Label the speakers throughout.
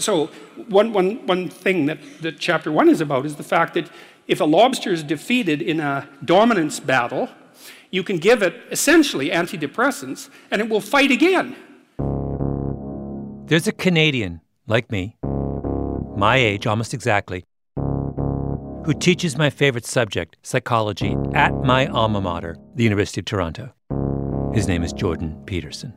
Speaker 1: So one, one, one thing that, that chapter one is about is the fact that if a lobster is defeated in a dominance battle, you can give it essentially antidepressants and it will fight again.
Speaker 2: There's a Canadian, like me, my age almost exactly, who teaches my favorite subject, psychology, at my alma mater, the University of Toronto. His name is Jordan Peterson.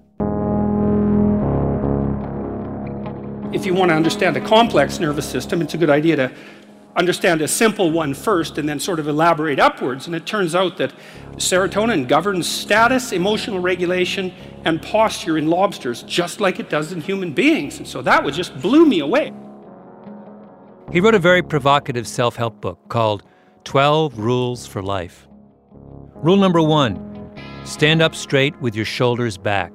Speaker 1: If you want to understand a complex nervous system, it's a good idea to understand a simple one first and then sort of elaborate upwards. And it turns out that serotonin governs status, emotional regulation, and posture in lobsters just like it does in human beings. And so that would just blew me away.
Speaker 2: He wrote a very provocative self help book called 12 Rules for Life. Rule number one stand up straight with your shoulders back.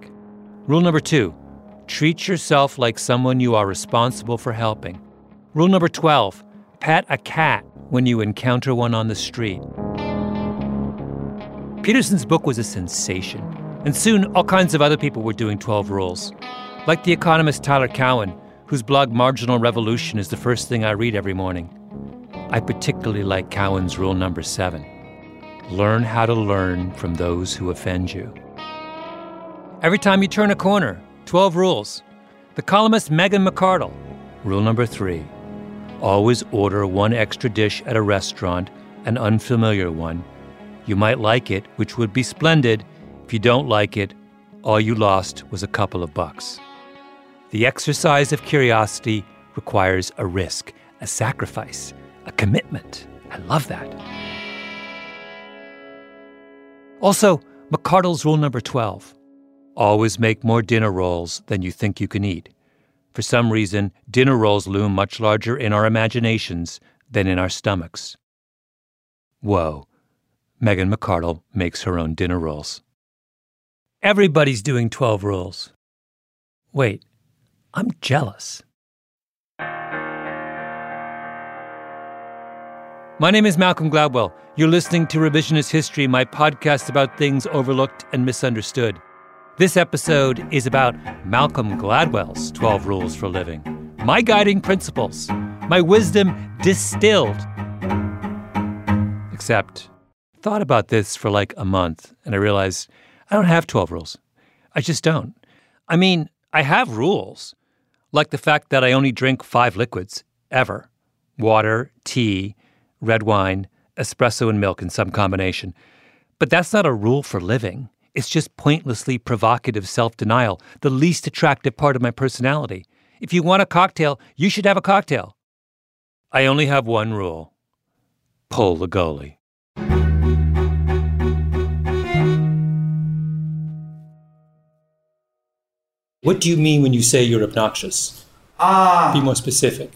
Speaker 2: Rule number two treat yourself like someone you are responsible for helping. Rule number 12 pat a cat when you encounter one on the street. Peterson's book was a sensation, and soon all kinds of other people were doing 12 rules. Like the economist Tyler Cowen, whose blog Marginal Revolution is the first thing I read every morning. I particularly like Cowen's rule number seven learn how to learn from those who offend you. Every time you turn a corner, 12 rules. The columnist Megan McArdle. Rule number three always order one extra dish at a restaurant, an unfamiliar one. You might like it, which would be splendid. If you don't like it, all you lost was a couple of bucks. The exercise of curiosity requires a risk, a sacrifice, a commitment. I love that. Also, McArdle's rule number 12 always make more dinner rolls than you think you can eat. For some reason, dinner rolls loom much larger in our imaginations than in our stomachs. Whoa, Megan McArdle makes her own dinner rolls. Everybody's doing 12 rolls. Wait, I'm jealous. My name is Malcolm Gladwell. You're listening to Revisionist History, my podcast about things overlooked and misunderstood. This episode is about Malcolm Gladwell's 12 Rules for Living, my guiding principles, my wisdom distilled. Except, thought about this for like a month and I realized I don't have 12 rules. I just don't. I mean, I have rules, like the fact that I only drink five liquids ever water, tea, red wine, espresso, and milk in some combination. But that's not a rule for living. It's just pointlessly provocative self denial, the least attractive part of my personality. If you want a cocktail, you should have a cocktail. I only have one rule pull the goalie. What do you mean when you say you're obnoxious?
Speaker 3: Ah.
Speaker 2: Be more specific.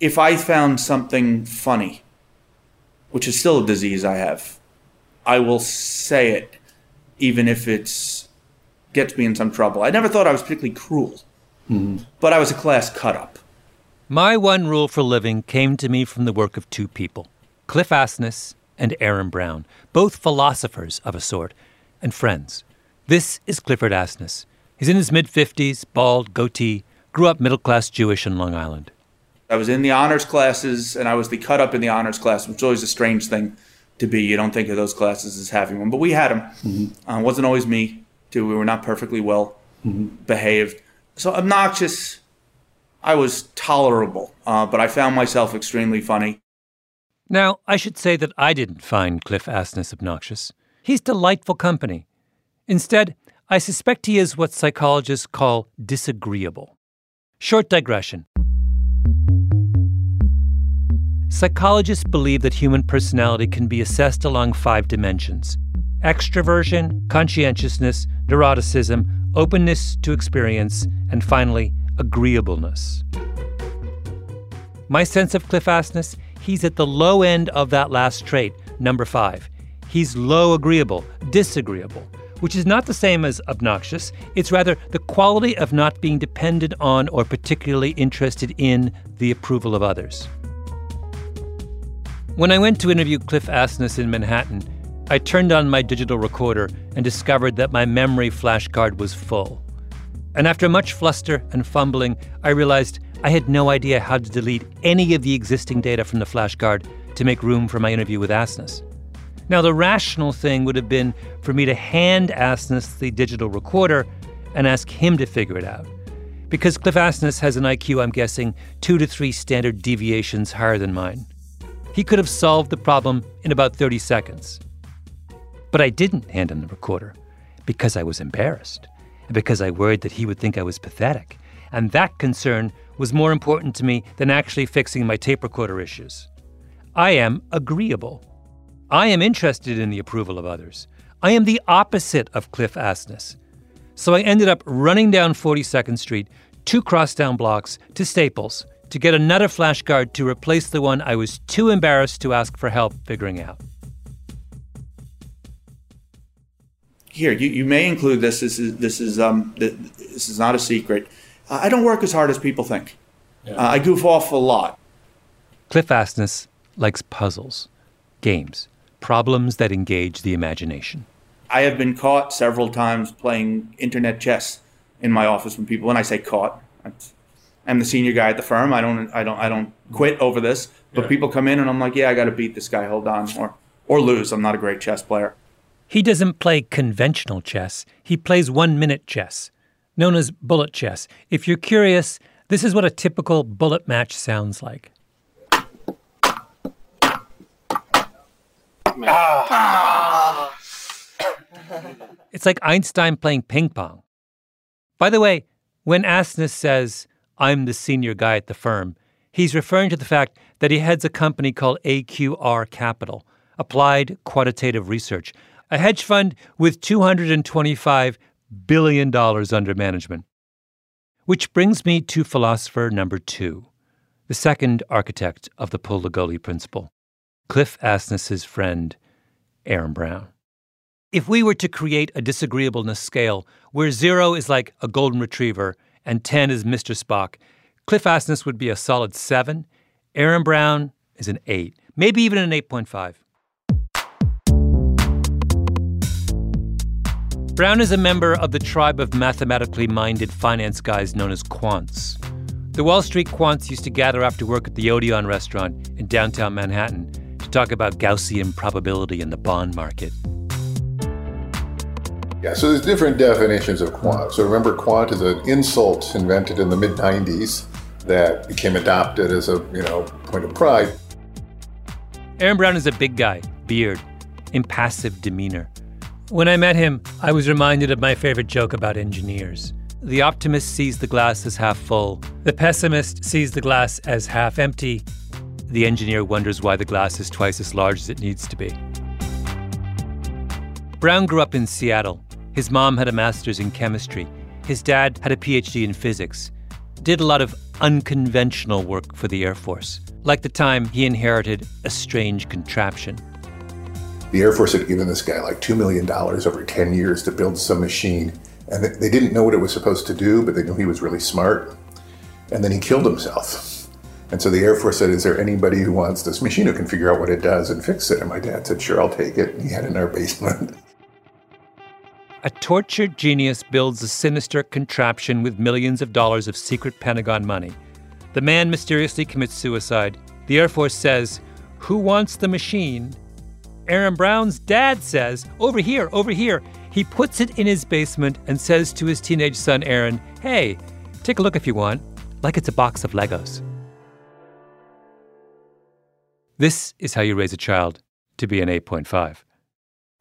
Speaker 3: If I found something funny, which is still a disease I have, I will say it, even if it's gets me in some trouble. I never thought I was particularly cruel, mm-hmm. but I was a class cut up.
Speaker 2: My one rule for living came to me from the work of two people Cliff Asness and Aaron Brown, both philosophers of a sort, and friends. This is Clifford Asness. He's in his mid 50s, bald, goatee, grew up middle class Jewish in Long Island.
Speaker 3: I was in the honors classes, and I was the cut up in the honors class, which is always a strange thing to be. You don't think of those classes as having one, but we had them. Mm-hmm. Uh, wasn't always me, too. We were not perfectly well mm-hmm. behaved. So obnoxious, I was tolerable, uh, but I found myself extremely funny.
Speaker 2: Now, I should say that I didn't find Cliff Asness obnoxious. He's delightful company. Instead, I suspect he is what psychologists call disagreeable. Short digression. Psychologists believe that human personality can be assessed along five dimensions extroversion, conscientiousness, neuroticism, openness to experience, and finally, agreeableness. My sense of Cliff Asness, he's at the low end of that last trait, number five. He's low agreeable, disagreeable, which is not the same as obnoxious. It's rather the quality of not being dependent on or particularly interested in the approval of others. When I went to interview Cliff Asness in Manhattan, I turned on my digital recorder and discovered that my memory flashcard was full. And after much fluster and fumbling, I realized I had no idea how to delete any of the existing data from the flashcard to make room for my interview with Asness. Now, the rational thing would have been for me to hand Asness the digital recorder and ask him to figure it out. Because Cliff Asness has an IQ, I'm guessing, two to three standard deviations higher than mine. He could have solved the problem in about 30 seconds. But I didn't hand him the recorder because I was embarrassed and because I worried that he would think I was pathetic. And that concern was more important to me than actually fixing my tape recorder issues. I am agreeable. I am interested in the approval of others. I am the opposite of Cliff Asness. So I ended up running down 42nd Street, two crosstown blocks, to Staples to get another flashcard to replace the one I was too embarrassed to ask for help figuring out.
Speaker 3: Here, you, you may include this. This is this is um this is not a secret. Uh, I don't work as hard as people think. Yeah. Uh, I goof off a lot.
Speaker 2: Cliff Asness likes puzzles, games, problems that engage the imagination.
Speaker 3: I have been caught several times playing internet chess in my office when people, when I say caught, I'm the senior guy at the firm. I don't I don't I don't quit over this. But yeah. people come in and I'm like, yeah, I got to beat this guy. Hold on, or or lose. I'm not a great chess player.
Speaker 2: He doesn't play conventional chess. He plays one minute chess, known as bullet chess. If you're curious, this is what a typical bullet match sounds like. Ah. it's like Einstein playing ping pong. By the way, when Asness says, I'm the senior guy at the firm. He's referring to the fact that he heads a company called AQR Capital, Applied Quantitative Research, a hedge fund with $225 billion under management. Which brings me to philosopher number two, the second architect of the goalie principle, Cliff Asness's friend, Aaron Brown. If we were to create a disagreeableness scale where zero is like a golden retriever and 10 is Mr. Spock. Cliff Asness would be a solid 7. Aaron Brown is an 8, maybe even an 8.5. Brown is a member of the tribe of mathematically minded finance guys known as quants. The Wall Street quants used to gather after work at the Odeon restaurant in downtown Manhattan to talk about Gaussian probability in the bond market.
Speaker 4: Yeah, so there's different definitions of quant. So remember, quant is an insult invented in the mid 90s that became adopted as a you know point of pride.
Speaker 2: Aaron Brown is a big guy, beard, impassive demeanor. When I met him, I was reminded of my favorite joke about engineers. The optimist sees the glass as half full. The pessimist sees the glass as half empty. The engineer wonders why the glass is twice as large as it needs to be. Brown grew up in Seattle. His mom had a master's in chemistry. His dad had a PhD in physics. Did a lot of unconventional work for the Air Force. Like the time he inherited a strange contraption.
Speaker 4: The Air Force had given this guy like $2 million over 10 years to build some machine. And they didn't know what it was supposed to do, but they knew he was really smart. And then he killed himself. And so the Air Force said, Is there anybody who wants this machine who can figure out what it does and fix it? And my dad said, Sure, I'll take it. And he had it in our basement.
Speaker 2: A tortured genius builds a sinister contraption with millions of dollars of secret Pentagon money. The man mysteriously commits suicide. The Air Force says, Who wants the machine? Aaron Brown's dad says, Over here, over here. He puts it in his basement and says to his teenage son, Aaron, Hey, take a look if you want, like it's a box of Legos. This is how you raise a child to be an 8.5.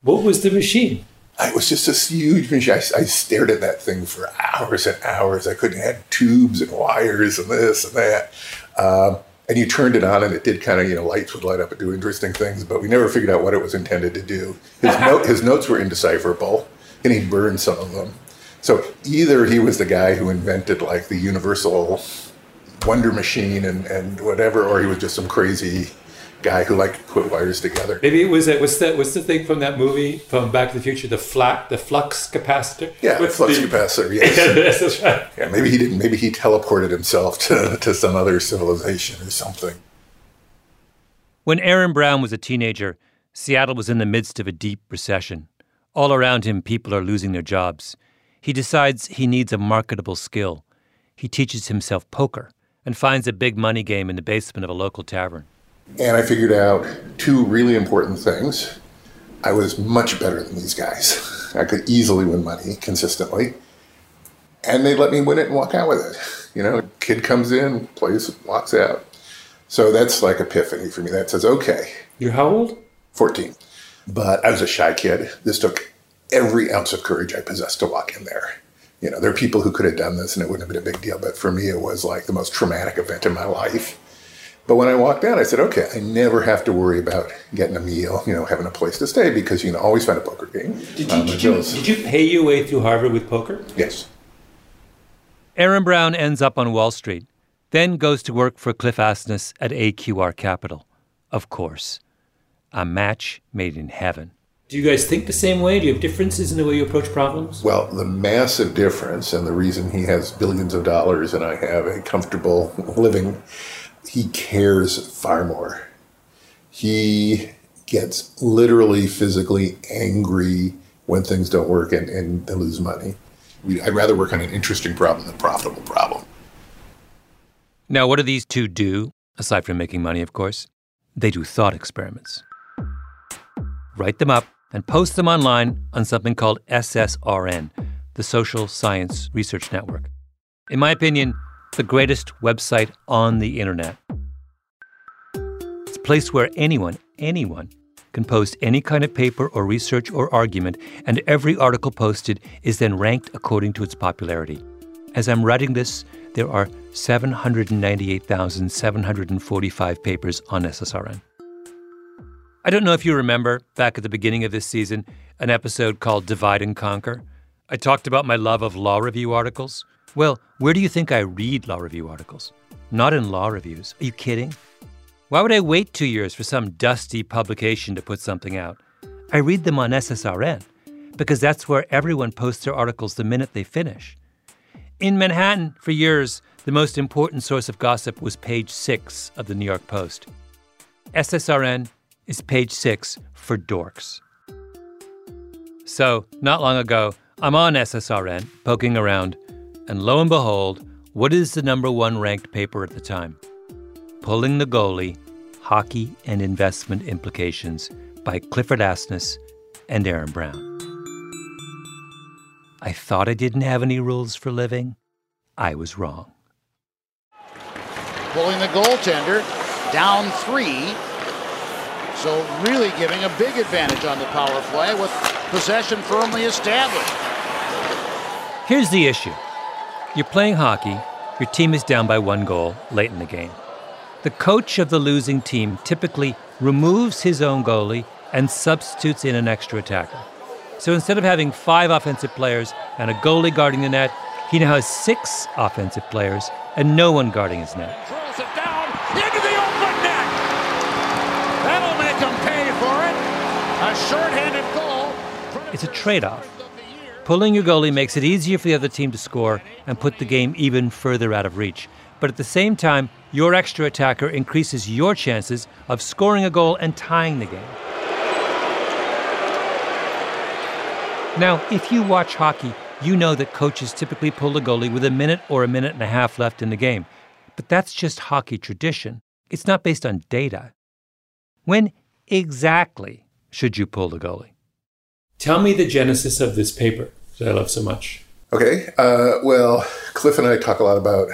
Speaker 5: What was the machine?
Speaker 4: It was just this huge machine. I, I, stared at that thing for hours and hours. I couldn't have tubes and wires and this and that. Um, and you turned it on, and it did kind of, you know, lights would light up and do interesting things, but we never figured out what it was intended to do. His, note, his notes were indecipherable, and he burned some of them. So either he was the guy who invented like the universal wonder machine and, and whatever, or he was just some crazy guy who liked to put wires together.
Speaker 5: Maybe it was that was that what's the thing from that movie from Back to the Future, the flat the flux capacitor?
Speaker 4: Yeah,
Speaker 5: what's
Speaker 4: flux
Speaker 5: the,
Speaker 4: capacitor, yes.
Speaker 5: yes, that's right.
Speaker 4: Yeah, maybe he didn't maybe he teleported himself to, to some other civilization or something.
Speaker 2: When Aaron Brown was a teenager, Seattle was in the midst of a deep recession. All around him people are losing their jobs. He decides he needs a marketable skill. He teaches himself poker and finds a big money game in the basement of a local tavern.
Speaker 4: And I figured out two really important things. I was much better than these guys. I could easily win money consistently. And they let me win it and walk out with it. You know, kid comes in, plays, walks out. So that's like epiphany for me. That says, okay.
Speaker 5: You're how old?
Speaker 4: 14. But I was a shy kid. This took every ounce of courage I possessed to walk in there. You know, there are people who could have done this and it wouldn't have been a big deal. But for me, it was like the most traumatic event in my life. But when I walked out, I said, okay, I never have to worry about getting a meal, you know, having a place to stay because you can always find a poker game.
Speaker 5: Did you, um, did, you, did you pay your way through Harvard with poker?
Speaker 4: Yes.
Speaker 2: Aaron Brown ends up on Wall Street, then goes to work for Cliff Asness at AQR Capital. Of course, a match made in heaven.
Speaker 5: Do you guys think the same way? Do you have differences in the way you approach problems?
Speaker 4: Well, the massive difference, and the reason he has billions of dollars and I have a comfortable living he cares far more. He gets literally physically angry when things don't work and, and they lose money. I'd rather work on an interesting problem than a profitable problem.
Speaker 2: Now, what do these two do, aside from making money, of course? They do thought experiments. Write them up and post them online on something called SSRN, the Social Science Research Network. In my opinion, the greatest website on the internet. It's a place where anyone, anyone, can post any kind of paper or research or argument, and every article posted is then ranked according to its popularity. As I'm writing this, there are 798,745 papers on SSRN. I don't know if you remember, back at the beginning of this season, an episode called Divide and Conquer. I talked about my love of law review articles. Well, where do you think I read law review articles? Not in law reviews. Are you kidding? Why would I wait two years for some dusty publication to put something out? I read them on SSRN because that's where everyone posts their articles the minute they finish. In Manhattan, for years, the most important source of gossip was page six of the New York Post. SSRN is page six for dorks. So, not long ago, I'm on SSRN, poking around, and lo and behold, what is the number one ranked paper at the time? Pulling the Goalie Hockey and Investment Implications by Clifford Asness and Aaron Brown. I thought I didn't have any rules for living. I was wrong.
Speaker 6: Pulling the goaltender down three. So really giving a big advantage on the power play with possession firmly established.
Speaker 2: Here's the issue. You're playing hockey, your team is down by one goal late in the game. The coach of the losing team typically removes his own goalie and substitutes in an extra attacker. So instead of having five offensive players and a goalie guarding the net, he now has six offensive players and no one guarding his net.
Speaker 6: Throws it down into the open net. That'll make him pay for it. A shorthanded goal.
Speaker 2: It's a trade off. Pulling your goalie makes it easier for the other team to score and put the game even further out of reach. But at the same time, your extra attacker increases your chances of scoring a goal and tying the game. Now, if you watch hockey, you know that coaches typically pull the goalie with a minute or a minute and a half left in the game. But that's just hockey tradition. It's not based on data. When exactly should you pull the goalie?
Speaker 5: Tell me the genesis of this paper that I love so much.
Speaker 4: Okay. Uh, well, Cliff and I talk a lot about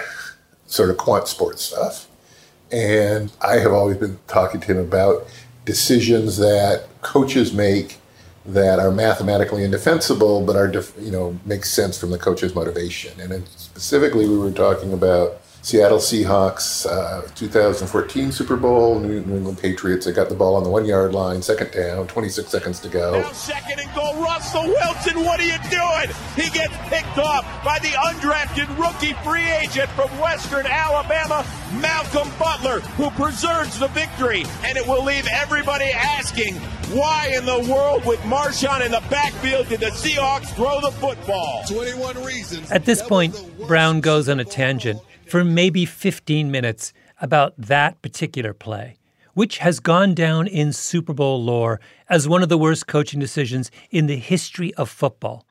Speaker 4: sort of quant sports stuff. And I have always been talking to him about decisions that coaches make that are mathematically indefensible, but are you know make sense from the coach's motivation. And specifically, we were talking about Seattle Seahawks, uh, 2014 Super Bowl, New England Patriots. They got the ball on the one yard line, second down, 26 seconds to go.
Speaker 7: Now second and goal, Russell Wilson, what are you doing? He gets picked off by the undrafted rookie free agent from Western Alabama, Malcolm Butler, who preserves the victory. And it will leave everybody asking, why in the world, with Marshawn in the backfield, did the Seahawks throw the football?
Speaker 8: 21 reasons.
Speaker 2: At this point, Brown goes on a tangent for maybe 15 minutes about that particular play, which has gone down in Super Bowl lore as one of the worst coaching decisions in the history of football.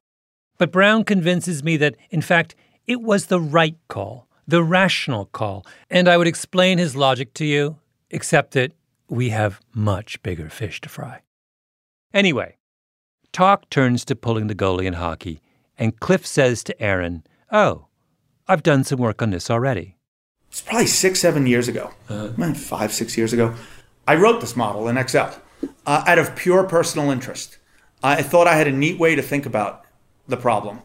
Speaker 2: But Brown convinces me that, in fact, it was the right call, the rational call, and I would explain his logic to you, except that we have much bigger fish to fry. Anyway, talk turns to pulling the goalie in hockey, and Cliff says to Aaron, Oh, I've done some work on this already.
Speaker 3: It's probably six, seven years ago, uh, five, six years ago. I wrote this model in Excel uh, out of pure personal interest. I thought I had a neat way to think about the problem.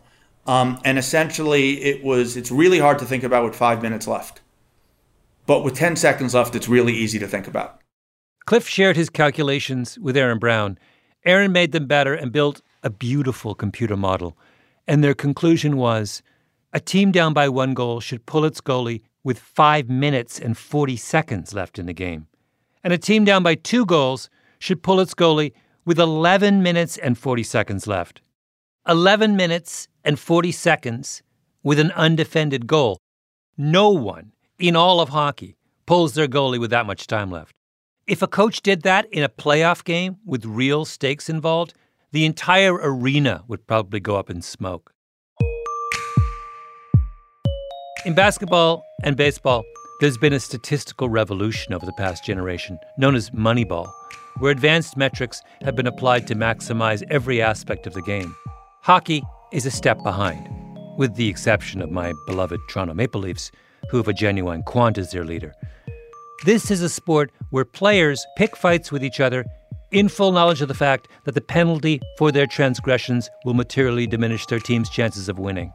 Speaker 3: Um, and essentially, it was it's really hard to think about with five minutes left. But with 10 seconds left, it's really easy to think about.
Speaker 2: Cliff shared his calculations with Aaron Brown. Aaron made them better and built a beautiful computer model. And their conclusion was a team down by one goal should pull its goalie with 5 minutes and 40 seconds left in the game. And a team down by two goals should pull its goalie with 11 minutes and 40 seconds left. 11 minutes and 40 seconds with an undefended goal. No one in all of hockey pulls their goalie with that much time left. If a coach did that in a playoff game with real stakes involved, the entire arena would probably go up in smoke. In basketball and baseball, there's been a statistical revolution over the past generation, known as Moneyball, where advanced metrics have been applied to maximize every aspect of the game. Hockey is a step behind, with the exception of my beloved Toronto Maple Leafs, who have a genuine quant as their leader. This is a sport where players pick fights with each other in full knowledge of the fact that the penalty for their transgressions will materially diminish their team's chances of winning.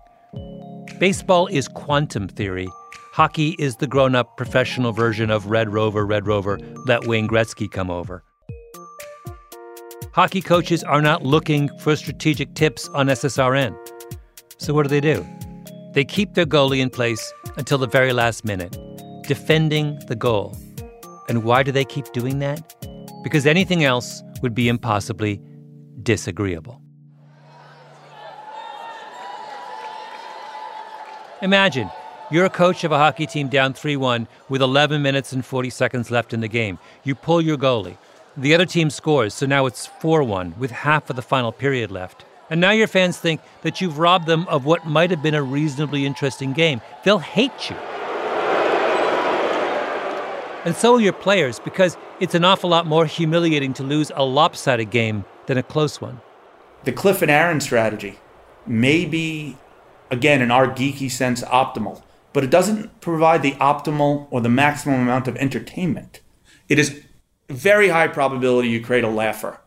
Speaker 2: Baseball is quantum theory. Hockey is the grown up professional version of Red Rover, Red Rover, let Wayne Gretzky come over. Hockey coaches are not looking for strategic tips on SSRN. So what do they do? They keep their goalie in place until the very last minute, defending the goal. And why do they keep doing that? Because anything else would be impossibly disagreeable. Imagine you're a coach of a hockey team down 3 1 with 11 minutes and 40 seconds left in the game. You pull your goalie. The other team scores, so now it's 4 1 with half of the final period left. And now your fans think that you've robbed them of what might have been a reasonably interesting game. They'll hate you. And so will your players because it's an awful lot more humiliating to lose a lopsided game than a close one.
Speaker 3: The Cliff and Aaron strategy may be, again, in our geeky sense, optimal, but it doesn't provide the optimal or the maximum amount of entertainment. It is very high probability you create a laugher.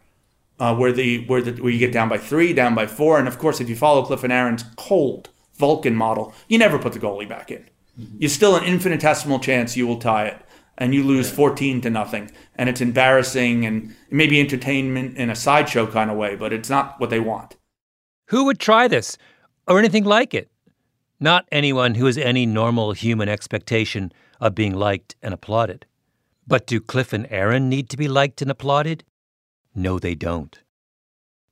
Speaker 3: Uh, where the where the where you get down by three, down by four, and of course, if you follow Cliff and Aaron's cold Vulcan model, you never put the goalie back in. Mm-hmm. You're still an infinitesimal chance you will tie it, and you lose 14 to nothing, and it's embarrassing and maybe entertainment in a sideshow kind of way, but it's not what they want.
Speaker 2: Who would try this or anything like it? Not anyone who has any normal human expectation of being liked and applauded. But do Cliff and Aaron need to be liked and applauded? No, they don't.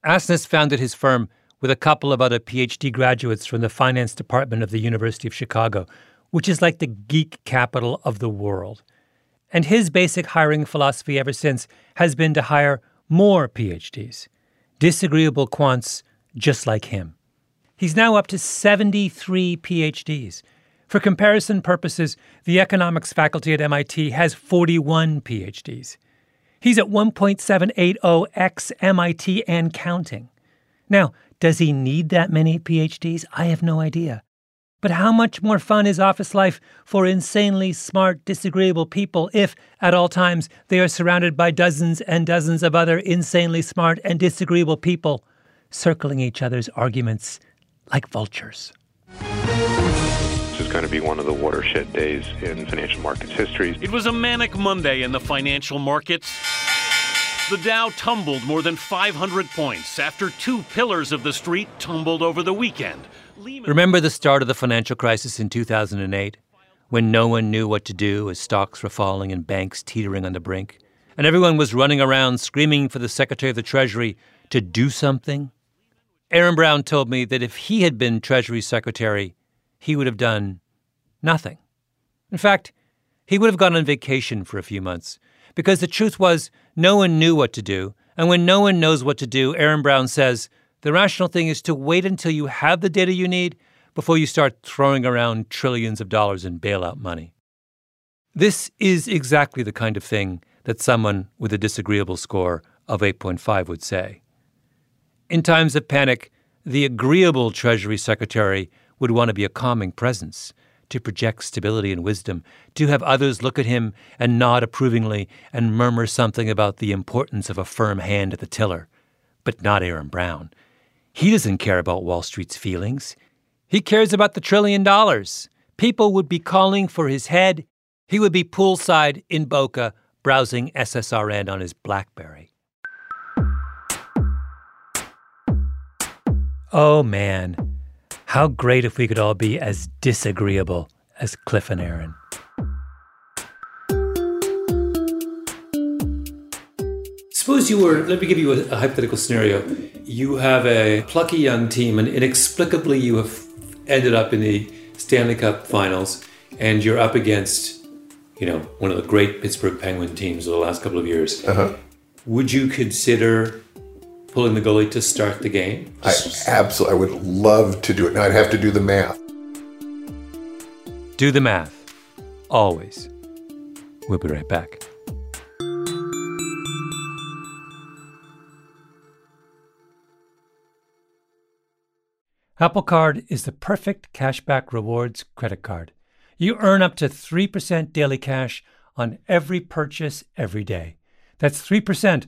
Speaker 2: Asness founded his firm with a couple of other PhD graduates from the finance department of the University of Chicago, which is like the geek capital of the world. And his basic hiring philosophy ever since has been to hire more PhDs, disagreeable quants just like him. He's now up to 73 PhDs, for comparison purposes, the economics faculty at MIT has 41 PhDs. He's at 1.780x MIT and counting. Now, does he need that many PhDs? I have no idea. But how much more fun is office life for insanely smart, disagreeable people if, at all times, they are surrounded by dozens and dozens of other insanely smart and disagreeable people circling each other's arguments like vultures?
Speaker 8: This is going to be one of the watershed days in financial markets history.
Speaker 7: It was a manic Monday in the financial markets. The Dow tumbled more than 500 points after two pillars of the street tumbled over the weekend.
Speaker 2: Remember the start of the financial crisis in 2008 when no one knew what to do as stocks were falling and banks teetering on the brink? And everyone was running around screaming for the Secretary of the Treasury to do something? Aaron Brown told me that if he had been Treasury Secretary, he would have done nothing. In fact, he would have gone on vacation for a few months because the truth was no one knew what to do. And when no one knows what to do, Aaron Brown says the rational thing is to wait until you have the data you need before you start throwing around trillions of dollars in bailout money. This is exactly the kind of thing that someone with a disagreeable score of 8.5 would say. In times of panic, the agreeable Treasury Secretary would want to be a calming presence, to project stability and wisdom, to have others look at him and nod approvingly and murmur something about the importance of a firm hand at the tiller. But not Aaron Brown. He doesn't care about Wall Street's feelings. He cares about the trillion dollars. People would be calling for his head. He would be poolside in Boca browsing SSRN on his Blackberry. Oh man, how great if we could all be as disagreeable as Cliff and Aaron. Suppose you were, let me give you a, a, hypothetical scenario. You have a plucky young team, and inexplicably you have ended up in the Stanley Cup finals, and you're up against, you know, one of the great Pittsburgh Penguin teams of the last couple of years. Uh-huh. Would you consider pulling the goalie to start the game?
Speaker 4: I absolutely, I would love to do it. Now I'd have to do the math.
Speaker 2: Do the math. Always. We'll be right back. Apple Card is the perfect cashback rewards credit card. You earn up to 3% daily cash on every purchase every day. That's 3%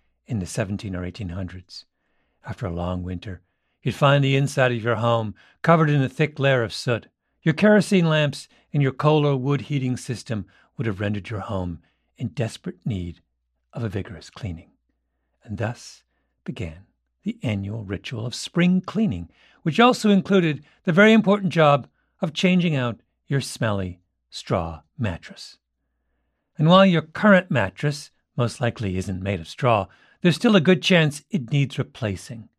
Speaker 2: in the 17 or 1800s. After a long winter, you'd find the inside of your home covered in a thick layer of soot. Your kerosene lamps and your coal or wood heating system would have rendered your home in desperate need of a vigorous cleaning. And thus began the annual ritual of spring cleaning, which also included the very important job of changing out your smelly straw mattress. And while your current mattress most likely isn't made of straw, there's still a good chance it needs replacing.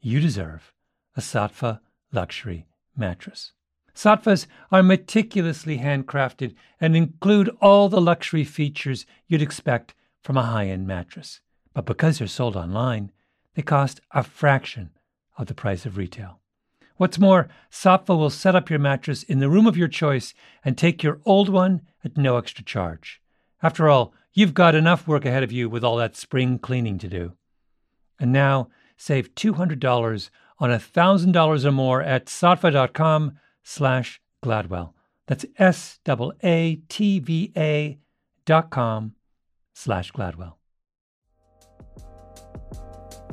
Speaker 2: You deserve a Saatva luxury mattress. Saatvas are meticulously handcrafted and include all the luxury features you'd expect from a high end mattress. But because they're sold online, they cost a fraction of the price of retail. What's more, Saatva will set up your mattress in the room of your choice and take your old one at no extra charge. After all, you've got enough work ahead of you with all that spring cleaning to do. And now, save $200 on $1,000 or more at saatva.com slash Gladwell. That's S-A-A-T-V-A dot com slash Gladwell.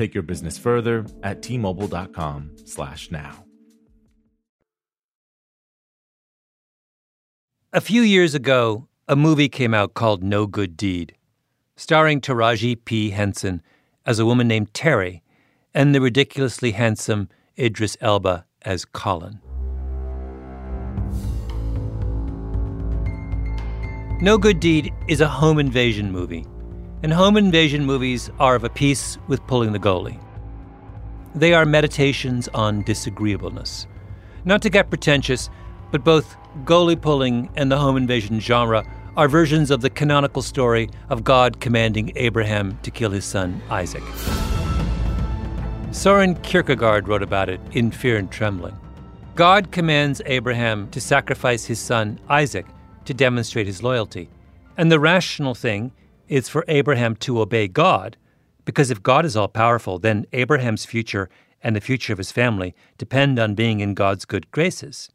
Speaker 9: Take your business further at tmobile.com slash now.
Speaker 2: A few years ago, a movie came out called No Good Deed, starring Taraji P. Henson as a woman named Terry and the ridiculously handsome Idris Elba as Colin. No Good Deed is a home invasion movie, and home invasion movies are of a piece with pulling the goalie. They are meditations on disagreeableness. Not to get pretentious, but both goalie pulling and the home invasion genre are versions of the canonical story of God commanding Abraham to kill his son Isaac. Soren Kierkegaard wrote about it in Fear and Trembling. God commands Abraham to sacrifice his son Isaac to demonstrate his loyalty. And the rational thing is for Abraham to obey God, because if God is all powerful, then Abraham's future and the future of his family depend on being in God's good graces.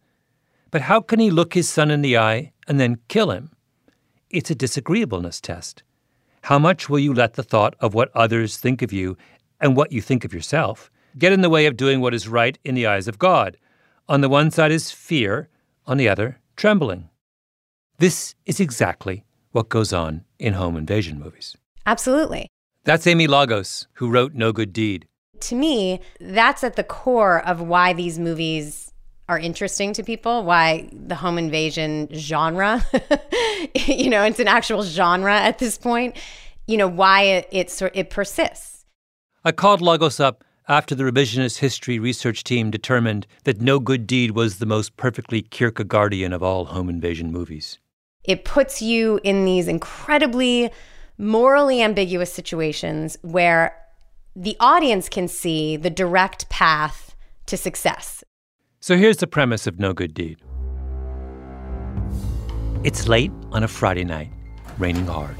Speaker 2: But how can he look his son in the eye and then kill him? It's a disagreeableness test. How much will you let the thought of what others think of you and what you think of yourself get in the way of doing what is right in the eyes of God? On the one side is fear, on the other, trembling. This is exactly what goes on in home invasion movies.
Speaker 10: Absolutely.
Speaker 2: That's Aimee Lagos, who wrote No Good Deed.
Speaker 10: To me, that's at the core of why these movies are interesting to people, why the home invasion genre, you know, it's an actual genre at this point, you know, why it, it, it persists.
Speaker 2: I called Lagos up after the revisionist history research team determined that No Good Deed was the most perfectly Kierkegaardian of all home invasion movies.
Speaker 10: It puts you in these incredibly morally ambiguous situations where the audience can see the direct path to success.
Speaker 2: So here's the premise of No Good Deed it's late on a Friday night, raining hard.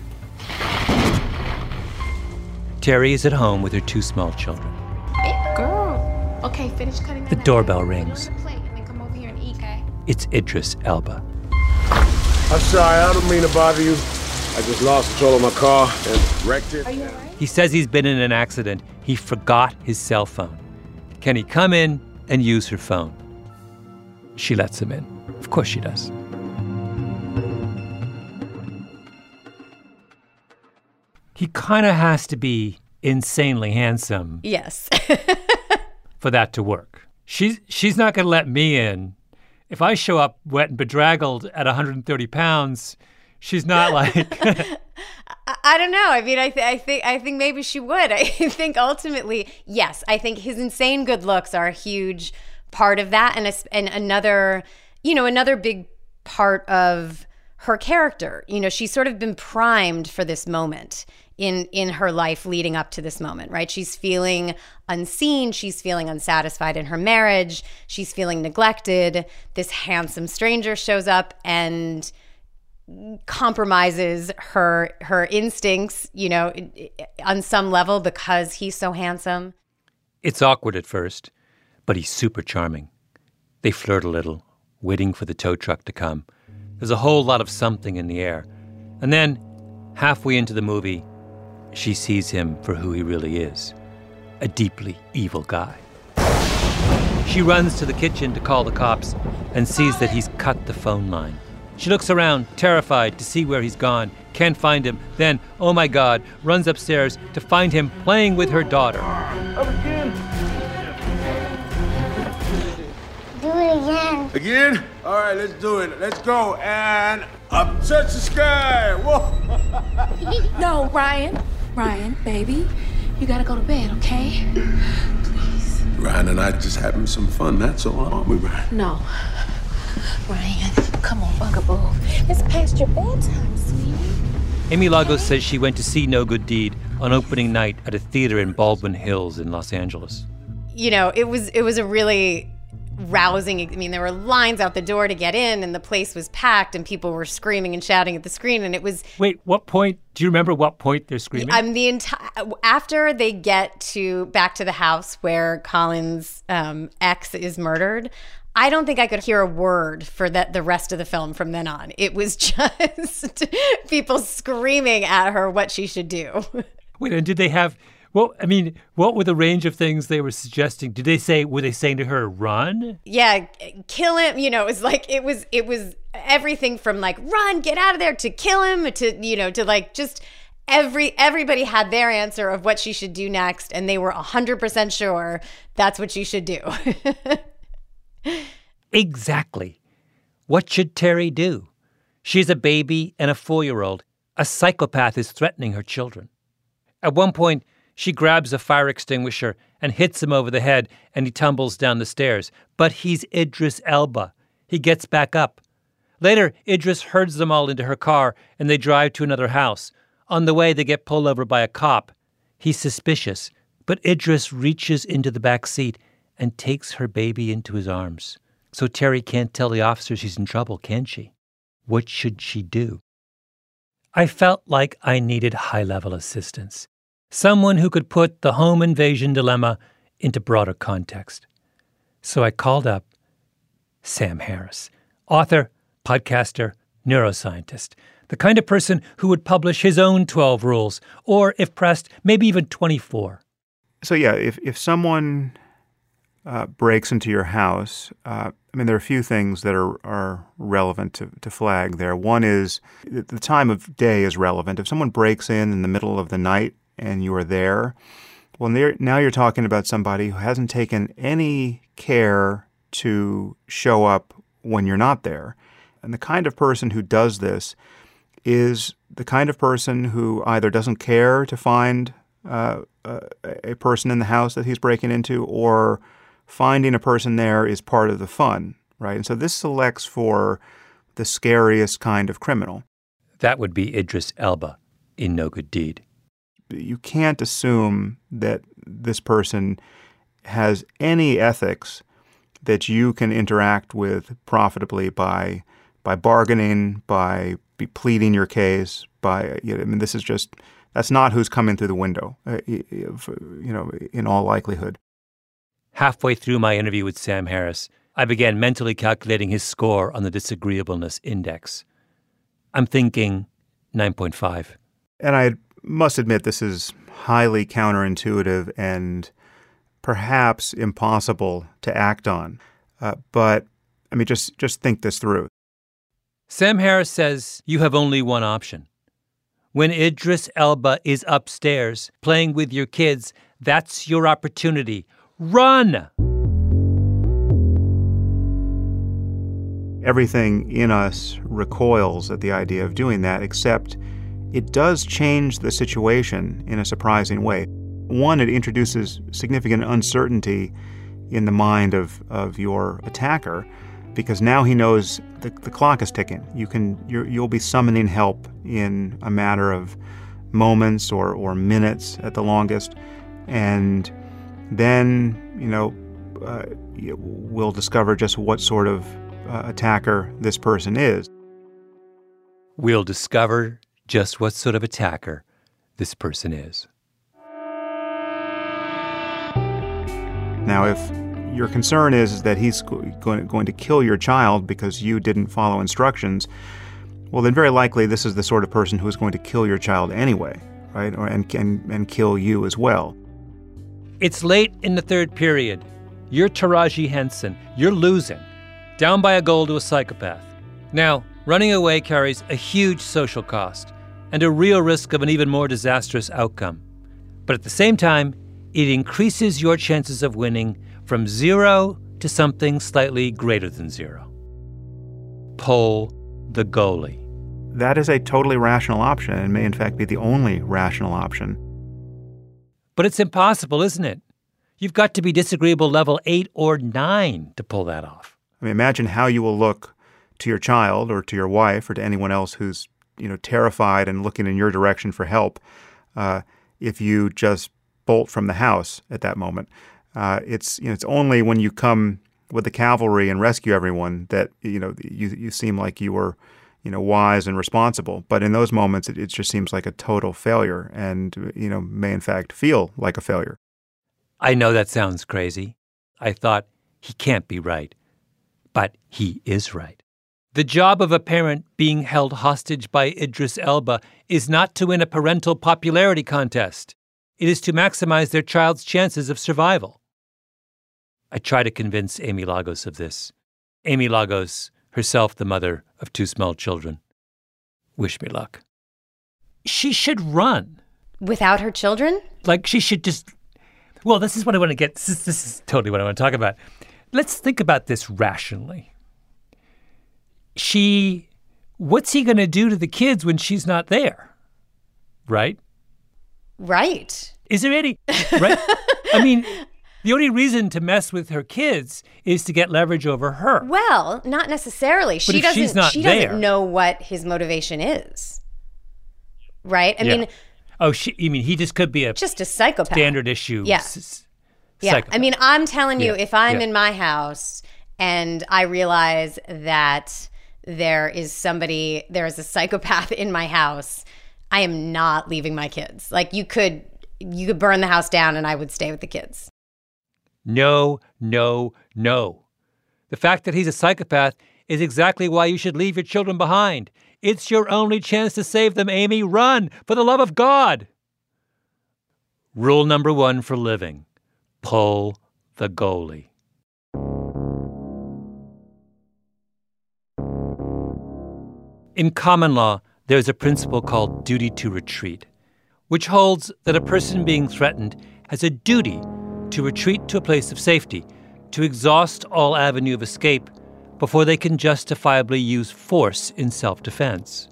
Speaker 2: Terry is at home with her two small children.
Speaker 11: Hey, girl. Okay, finish cutting
Speaker 2: The doorbell rings.
Speaker 11: plate and then come over here and eat, okay?
Speaker 2: It's Idris Elba.
Speaker 12: I'm sorry, I don't mean to bother you. I just lost control of my car and wrecked it.
Speaker 11: Are you alright?
Speaker 2: He says he's been in an accident. He forgot his cell phone. Can he come in and use her phone? She lets him in. Of course she does. He kind of has to be insanely handsome
Speaker 10: Yes.
Speaker 2: for that to work. She's she's not going to let me in. If I show up wet and bedraggled at 130 pounds, she's not like.
Speaker 10: I, I don't know. I mean, I, th- I think I think maybe she would. I think ultimately, yes. I think his insane good looks are a huge part of that, and a, and another, you know, another big part of her character. You know, she's sort of been primed for this moment in in her life leading up to this moment, right? She's feeling unseen, she's feeling unsatisfied in her marriage, she's feeling neglected. This handsome stranger shows up and compromises her her instincts, you know, on some level because he's so handsome.
Speaker 2: It's awkward at first, but he's super charming. They flirt a little, waiting for the tow truck to come. There's a whole lot of something in the air. And then, halfway into the movie, she sees him for who he really is a deeply evil guy. She runs to the kitchen to call the cops and sees that he's cut the phone line. She looks around, terrified, to see where he's gone. Can't find him. Then, oh my God, runs upstairs to find him playing with her daughter.
Speaker 13: Do it again.
Speaker 12: Again? All right, let's do it. Let's go. And up touch the sky. Whoa.
Speaker 11: no, Ryan. Ryan, baby, you gotta go to bed, okay? Please.
Speaker 12: Ryan and I just having some fun. That's all, aren't we, Ryan?
Speaker 11: No. Ryan, come on, bugaboo. It's past your bedtime, sweetie.
Speaker 2: Aimee Lagos says she went to see No Good Deed on opening night at a theater in Baldwin Hills in Los Angeles.
Speaker 10: You know, it was it was a really rousing. I mean, there were lines out the door to get in, and the place was packed, and people were screaming and shouting at the screen, and it was.
Speaker 2: Wait, what point? Do you remember what point they're screaming?
Speaker 10: I'm the entire after they get to back to the house where Colin's um, ex is murdered. I don't think I could hear a word for that the rest of the film from then on. It was just people screaming at her what she should do.
Speaker 2: Wait, and did they have well, I mean, what were the range of things they were suggesting? Did they say were they saying to her run?
Speaker 10: Yeah, kill him. You know, it was like it was it was everything from like run, get out of there to kill him to you know to like just every everybody had their answer of what she should do next, and they were hundred percent sure that's what she should do.
Speaker 2: exactly. What should Terry do? She's a baby and a four year old. A psychopath is threatening her children. At one point, she grabs a fire extinguisher and hits him over the head, and he tumbles down the stairs. But he's Idris Elba. He gets back up. Later, Idris herds them all into her car, and they drive to another house. On the way, they get pulled over by a cop. He's suspicious, but Idris reaches into the back seat and takes her baby into his arms. So Terry can't tell the officer she's in trouble, can she? What should she do? I felt like I needed high level assistance someone who could put the home invasion dilemma into broader context. So I called up Sam Harris, author, podcaster, neuroscientist, the kind of person who would publish his own 12 rules, or if pressed, maybe even 24.
Speaker 14: So, yeah, if, if someone uh, breaks into your house, uh, I mean, there are a few things that are, are relevant to, to flag there. One is the time of day is relevant. If someone breaks in in the middle of the night, and you are there. Well, now you're talking about somebody who hasn't taken any care to show up when you're not there. And the kind of person who does this is the kind of person who either doesn't care to find uh, a person in the house that he's breaking into, or finding a person there is part of the fun, right? And so this selects for the scariest kind of criminal.
Speaker 2: That would be Idris Elba in No Good Deed
Speaker 14: you can't assume that this person has any ethics that you can interact with profitably by by bargaining, by pleading your case, by you know, I mean this is just that's not who's coming through the window, uh, you know, in all likelihood.
Speaker 2: Halfway through my interview with Sam Harris, I began mentally calculating his score on the disagreeableness index. I'm thinking 9.5.
Speaker 14: And I must admit this is highly counterintuitive and perhaps impossible to act on. Uh, but I mean, just just think this through.
Speaker 2: Sam Harris says you have only one option. When Idris Elba is upstairs playing with your kids, that's your opportunity. Run!
Speaker 14: Everything in us recoils at the idea of doing that, except it does change the situation in a surprising way. One, it introduces significant uncertainty in the mind of, of your attacker because now he knows the, the clock is ticking. You can you will be summoning help in a matter of moments or, or minutes at the longest, and then you know uh, we'll discover just what sort of uh, attacker this person is.
Speaker 2: We'll discover just what sort of attacker this person is.
Speaker 14: Now, if your concern is that he's going, going to kill your child because you didn't follow instructions, well, then very likely this is the sort of person who is going to kill your child anyway, right? Or, and, and, and kill you as well.
Speaker 2: It's late in the third period. You're Taraji Henson. You're losing. Down by a goal to a psychopath. Now, running away carries a huge social cost and a real risk of an even more disastrous outcome. But at the same time, it increases your chances of winning from zero to something slightly greater than zero. Pull the goalie.
Speaker 14: That is a totally rational option and may, in fact, be the only rational option.
Speaker 2: But it's impossible, isn't it? You've got to be disagreeable level eight or nine to pull that off.
Speaker 14: I mean, imagine how you will look to your child or to your wife or to anyone else who's you know terrified and looking in your direction for help uh, if you just bolt from the house at that moment. Uh, it's you know it's only when you come with the cavalry and rescue everyone that you know you you seem like you were you know wise and responsible. But in those moments, it, it just seems like a total failure, and you know may in fact feel like a failure.
Speaker 2: I know that sounds crazy. I thought he can't be right, but he is right. The job of a parent being held hostage by Idris Elba is not to win a parental popularity contest. It is to maximize their child's chances of survival. I try to convince Aimee Lagos of this. Aimee Lagos, herself the mother of two small children. Wish me luck. She should run.
Speaker 10: Without her children?
Speaker 2: Like, she should just. Well, this is what I want to get. This is, this is totally what I want to talk about. Let's think about this rationally. She. What's he going to do to the kids when she's not there? Right?
Speaker 10: Right.
Speaker 2: Is there any. Right? I mean, the only reason to mess with her kids is to get leverage over her.
Speaker 10: Well, not necessarily.
Speaker 2: But
Speaker 10: she doesn't
Speaker 2: she's not
Speaker 10: she
Speaker 2: there-
Speaker 10: doesn't know what his motivation is. Right? I
Speaker 2: Yeah.
Speaker 10: mean,
Speaker 2: Oh, she, you mean he just could be a
Speaker 10: just a psychopath.
Speaker 2: standard issue?
Speaker 10: Yeah.
Speaker 2: s- s-
Speaker 10: Yeah. I mean, I'm telling you,
Speaker 2: Yeah.
Speaker 10: if I'm
Speaker 2: Yeah.
Speaker 10: in my house and I realize that there is somebody, there is a psychopath in my house, I am not leaving my kids. Like you could, you could burn the house down and I would stay with the kids.
Speaker 2: No, no, no. The fact that he's a psychopath is exactly why you should leave your children behind. It's your only chance to save them, Aimee. Run, for the love of God. Rule number one for living pull the goalie. In common law, there's a principle called duty to retreat, which holds that a person being threatened has a duty to retreat to a place of safety, to exhaust all avenue of escape before they can justifiably use force in self defense.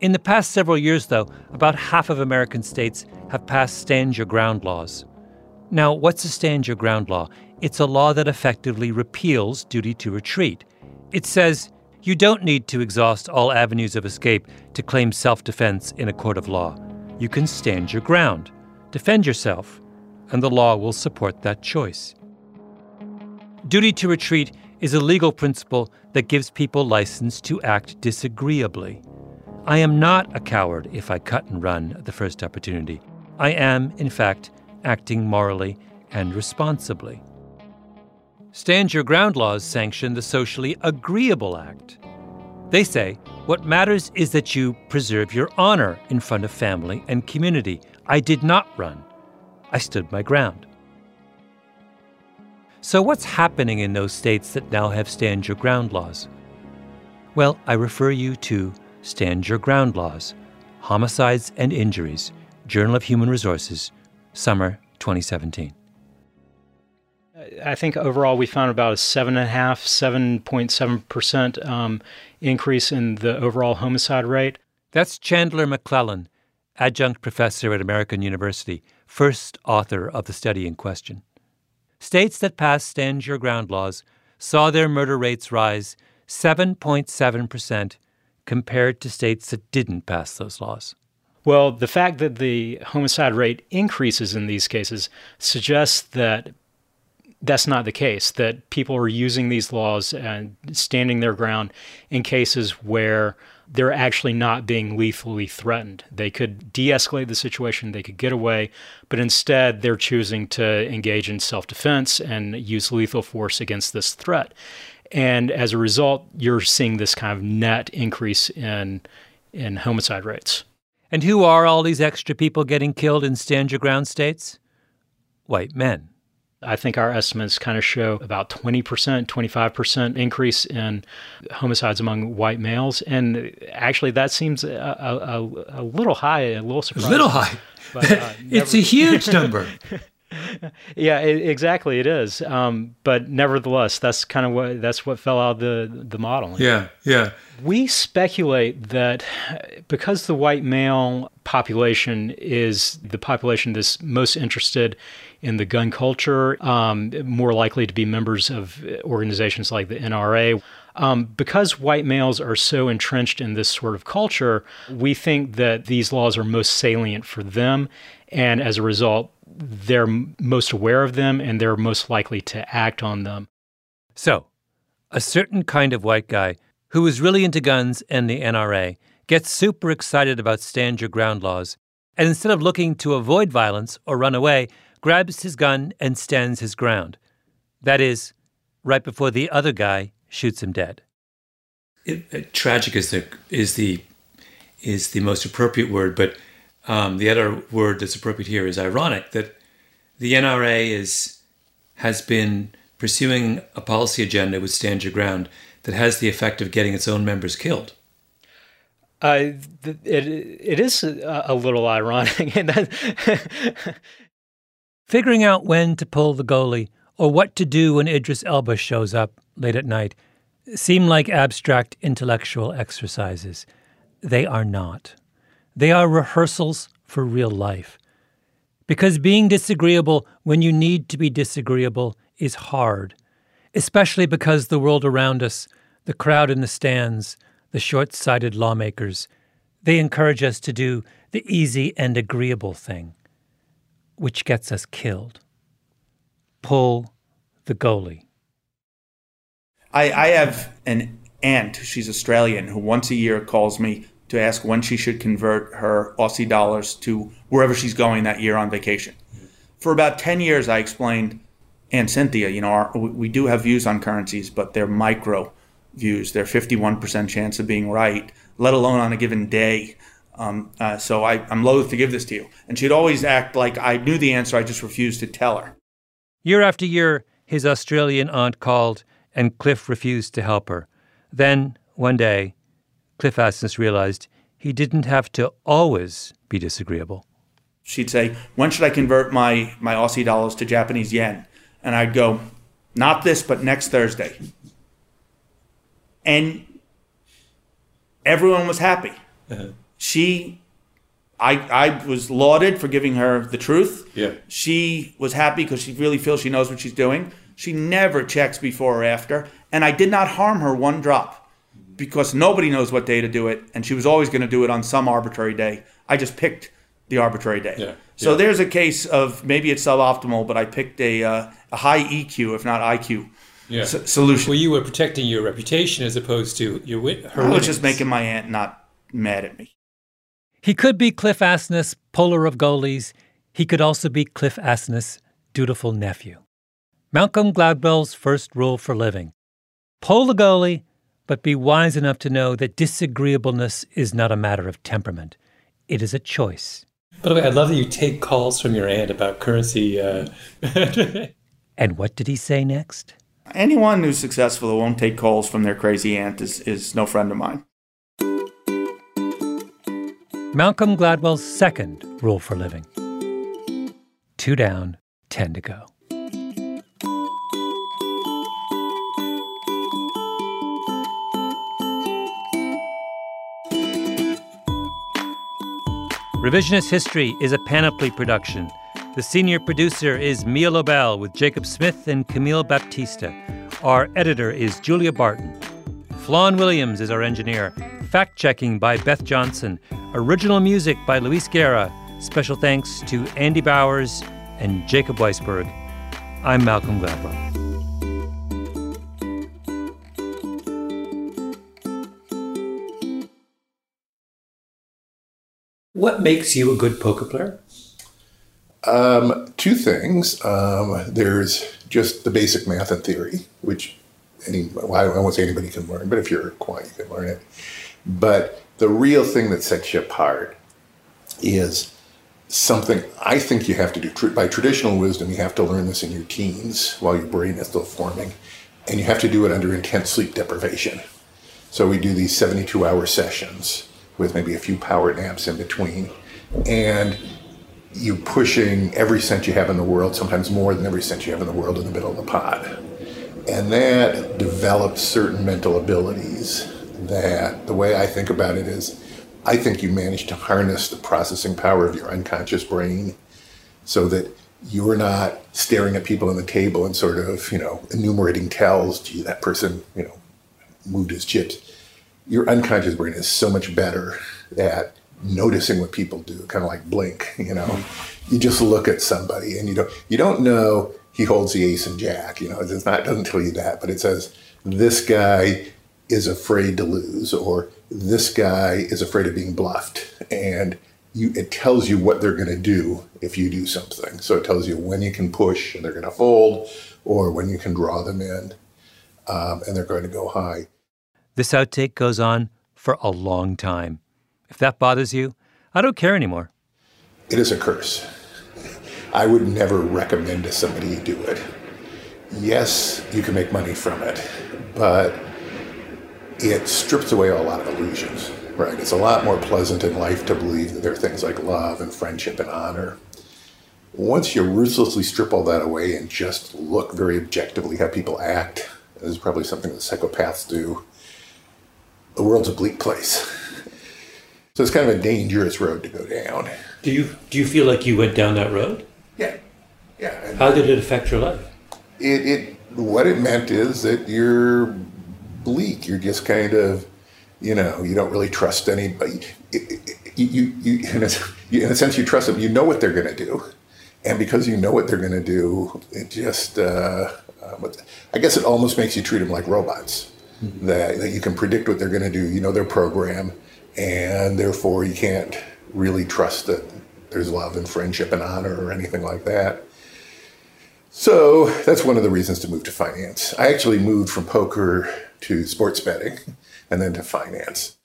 Speaker 2: In the past several years, though, about half of American states have passed stand your ground laws. Now, what's a stand your ground law? It's a law that effectively repeals duty to retreat. It says you don't need to exhaust all avenues of escape to claim self defense in a court of law. You can stand your ground, defend yourself, and the law will support that choice. Duty to retreat is a legal principle that gives people license to act disagreeably. I am not a coward if I cut and run at the first opportunity. I am, in fact, acting morally and responsibly. Stand Your Ground laws sanction the socially agreeable act. They say what matters is that you preserve your honor in front of family and community. I did not run, I stood my ground. So, what's happening in those states that now have Stand Your Ground laws? Well, I refer you to Stand Your Ground Laws Homicides and Injuries, Journal of Human Resources, summer 2017.
Speaker 13: I think overall we found about a seven and a half, seven point seven percent um, increase in the overall homicide rate.
Speaker 2: That's Chandler McClellan, adjunct professor at American University, first author of the study in question. States that passed Stand Your Ground laws saw their murder rates rise 7.7% compared to states that didn't pass those laws.
Speaker 13: Well, the fact that the homicide rate increases in these cases suggests that that's not the case, that people are using these laws and standing their ground in cases where they're actually not being lethally threatened. They could de escalate the situation, they could get away, but instead they're choosing to engage in self defense and use lethal force against this threat. And as a result, you're seeing this kind of net increase in, in homicide rates.
Speaker 2: And who are all these extra people getting killed in Stand Your Ground states? White men.
Speaker 13: I think our estimates kind of show about 20%, 25% increase in homicides among white males. And actually, that seems a, a, a little high, a little surprising.
Speaker 2: A little high. But, uh, it's a huge number.
Speaker 13: yeah, it, exactly. It is. Um, but nevertheless, that's kind of what that's what fell out of the the modeling.
Speaker 2: Yeah, yeah.
Speaker 13: We speculate that because the white male population is the population that's most interested in the gun culture, um, more likely to be members of organizations like the NRA. Um, because white males are so entrenched in this sort of culture, we think that these laws are most salient for them. And as a result, they're most aware of them and they're most likely to act on them.
Speaker 2: So, a certain kind of white guy who is really into guns and the NRA gets super excited about stand your ground laws, and instead of looking to avoid violence or run away, grabs his gun and stands his ground. That is, right before the other guy shoots him dead.
Speaker 15: It, it, uh, tragic is the is the is the most appropriate word, but um, the other word that's appropriate here is ironic that the NRA is has been pursuing a policy agenda with Stand Your Ground that has the effect of getting its own members killed.
Speaker 13: Uh, it it is a, a little ironic.
Speaker 2: Figuring out when to pull the goalie or what to do when Idris Elba shows up late at night seem like abstract intellectual exercises. They are not. They are rehearsals for real life. Because being disagreeable when you need to be disagreeable is hard, especially because the world around us, the crowd in the stands, the short sighted lawmakers, they encourage us to do the easy and agreeable thing, which gets us killed. Pull the goalie.
Speaker 3: I, I have an aunt, she's Australian, who once a year calls me to ask when she should convert her Aussie dollars to wherever she's going that year on vacation. Mm-hmm. For about 10 years, I explained, and Cynthia, you know, our, we do have views on currencies, but they're micro views. They're 51% chance of being right, let alone on a given day. Um, uh, so I, I'm loath to give this to you. And she'd always act like I knew the answer, I just refused to tell her.
Speaker 2: Year after year, his Australian aunt called, and Cliff refused to help her. Then, one day, Cliff Asness realized he didn't have to always be disagreeable.
Speaker 3: She'd say, When should I convert my, my Aussie dollars to Japanese yen? And I'd go, Not this, but next Thursday. And everyone was happy. Uh-huh. She, I, I was lauded for giving her the truth.
Speaker 15: Yeah.
Speaker 3: She was happy because she really feels she knows what she's doing. She never checks before or after. And I did not harm her one drop because nobody knows what day to do it, and she was always going to do it on some arbitrary day. I just picked the arbitrary day.
Speaker 15: Yeah.
Speaker 3: So
Speaker 15: yeah.
Speaker 3: there's a case of maybe it's suboptimal, but I picked a uh, a high EQ, if not IQ,
Speaker 15: yeah.
Speaker 3: s- solution.
Speaker 15: Well, you were protecting your reputation as opposed to your wit- her.
Speaker 3: I was
Speaker 15: winnings.
Speaker 3: just making my aunt not mad at me.
Speaker 2: He could be Cliff Asness, puller of goalies. He could also be Cliff Asness, dutiful nephew. Malcolm Gladwell's first rule for living: pull the goalie but be wise enough to know that disagreeableness is not a matter of temperament. It is a choice.
Speaker 15: By the way, I love that you take calls from your aunt about currency. Uh...
Speaker 2: and what did he say next?
Speaker 3: Anyone who's successful who won't take calls from their crazy aunt is, is no friend of mine.
Speaker 2: Malcolm Gladwell's second rule for living two down, ten to go. Revisionist History is a Panoply production. The senior producer is Mia Lobel with Jacob Smith and Camille Baptista. Our editor is Julia Barton. Flawn Williams is our engineer. Fact checking by Beth Johnson. Original music by Luis Guerra. Special thanks to Andy Bowers and Jacob Weisberg. I'm Malcolm Gladwell.
Speaker 15: What makes you a good poker player?
Speaker 4: Um, two things. Um, there's just the basic math and theory, which any well, I won't say anybody can learn, but if you're quiet, you can learn it. But the real thing that sets you apart is something I think you have to do. By traditional wisdom, you have to learn this in your teens while your brain is still forming, and you have to do it under intense sleep deprivation. So we do these 72 hour sessions with maybe a few power naps in between. And you pushing every cent you have in the world, sometimes more than every cent you have in the world, in the middle of the pot. And that develops certain mental abilities that the way I think about it is I think you manage to harness the processing power of your unconscious brain so that you're not staring at people on the table and sort of, you know, enumerating tells, gee, that person, you know, moved his chips. Your unconscious brain is so much better at noticing what people do, kind of like blink, you know. You just look at somebody and you don't you don't know he holds the ace and jack, you know, it's not it doesn't tell you that, but it says this guy is afraid to lose or this guy is afraid of being bluffed and you, it tells you what they're going to do if you do something. So it tells you when you can push and they're going to fold, or when you can draw them in um, and they're going to go high.
Speaker 2: This outtake goes on for a long time. If that bothers you, I don't care anymore.
Speaker 4: It is a curse. I would never recommend to somebody do it. Yes, you can make money from it, but it strips away a lot of illusions, right? It's a lot more pleasant in life to believe that there are things like love and friendship and honor. Once you ruthlessly strip all that away and just look very objectively how people act, this is probably something that psychopaths do, the world's a bleak place. So it's kind of a dangerous road to go down.
Speaker 15: Do you do you feel like you went down that road?
Speaker 4: Yeah, yeah.
Speaker 15: How did it affect your life?
Speaker 4: It, it what it meant is that you're bleak. You're just kind of, you know, you don't really trust anybody. You, you, you, in, a, in a sense, you trust them. You know what they're going to do, and because you know what they're going to do, it just, uh, um, I guess, it almost makes you treat them like robots. Mm-hmm. That, that you can predict what they're going to do. You know their program, and therefore you can't really trust that there's love and friendship and honor or anything like that. So that's one of the reasons to move to finance. I actually moved from poker to sports betting and then to finance.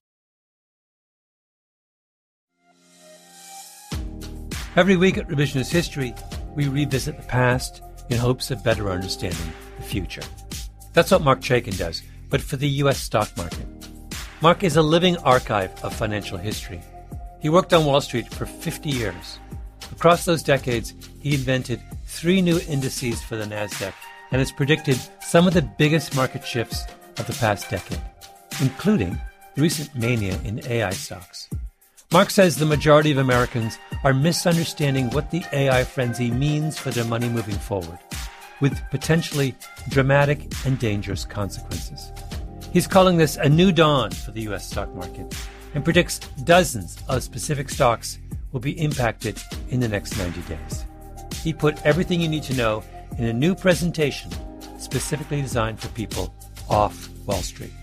Speaker 2: Every week at Revisionist History, we revisit the past in hopes of better understanding the future. That's what Marc Chaikin does, but for the U.S. stock market. Mark is a living archive of financial history. He worked on Wall Street for 50 years. Across those decades, he invented three new indices for the NASDAQ and has predicted some of the biggest market shifts of the past decade, including recent mania in AI stocks. Marc says the majority of Americans are misunderstanding what the AI frenzy means for their money moving forward, with potentially dramatic and dangerous consequences. He's calling this a new dawn for the U.S. stock market and predicts dozens of specific stocks will be impacted in the next 90 days. He put everything you need to know in a new presentation specifically designed for people off Wall Street.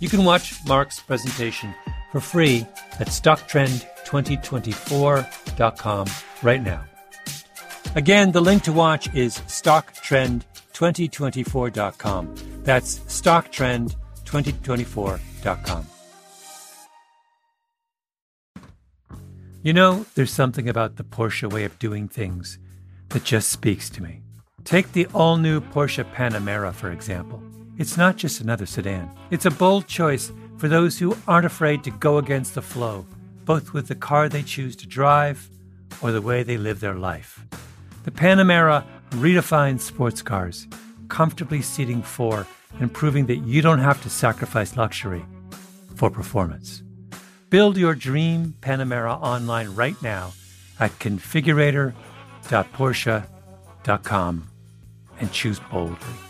Speaker 2: You can watch Marc's presentation for free at stocktrend2024.com right now. Again, the link to watch is stocktrend2024.com. That's stocktrend2024.com. You know, there's something about the Porsche way of doing things that just speaks to me. Take the all new Porsche Panamera, for example. It's not just another sedan, it's a bold choice for those who aren't afraid to go against the flow, both with the car they choose to drive or the way they live their life. The Panamera redefines sports cars, comfortably seating four and proving that you don't have to sacrifice luxury for performance. Build your dream Panamera online right now at configurator.porsche.com and choose boldly.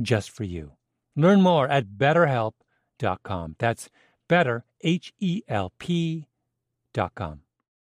Speaker 2: just for you. Learn more at betterhelp.com. That's better, H E L P.com.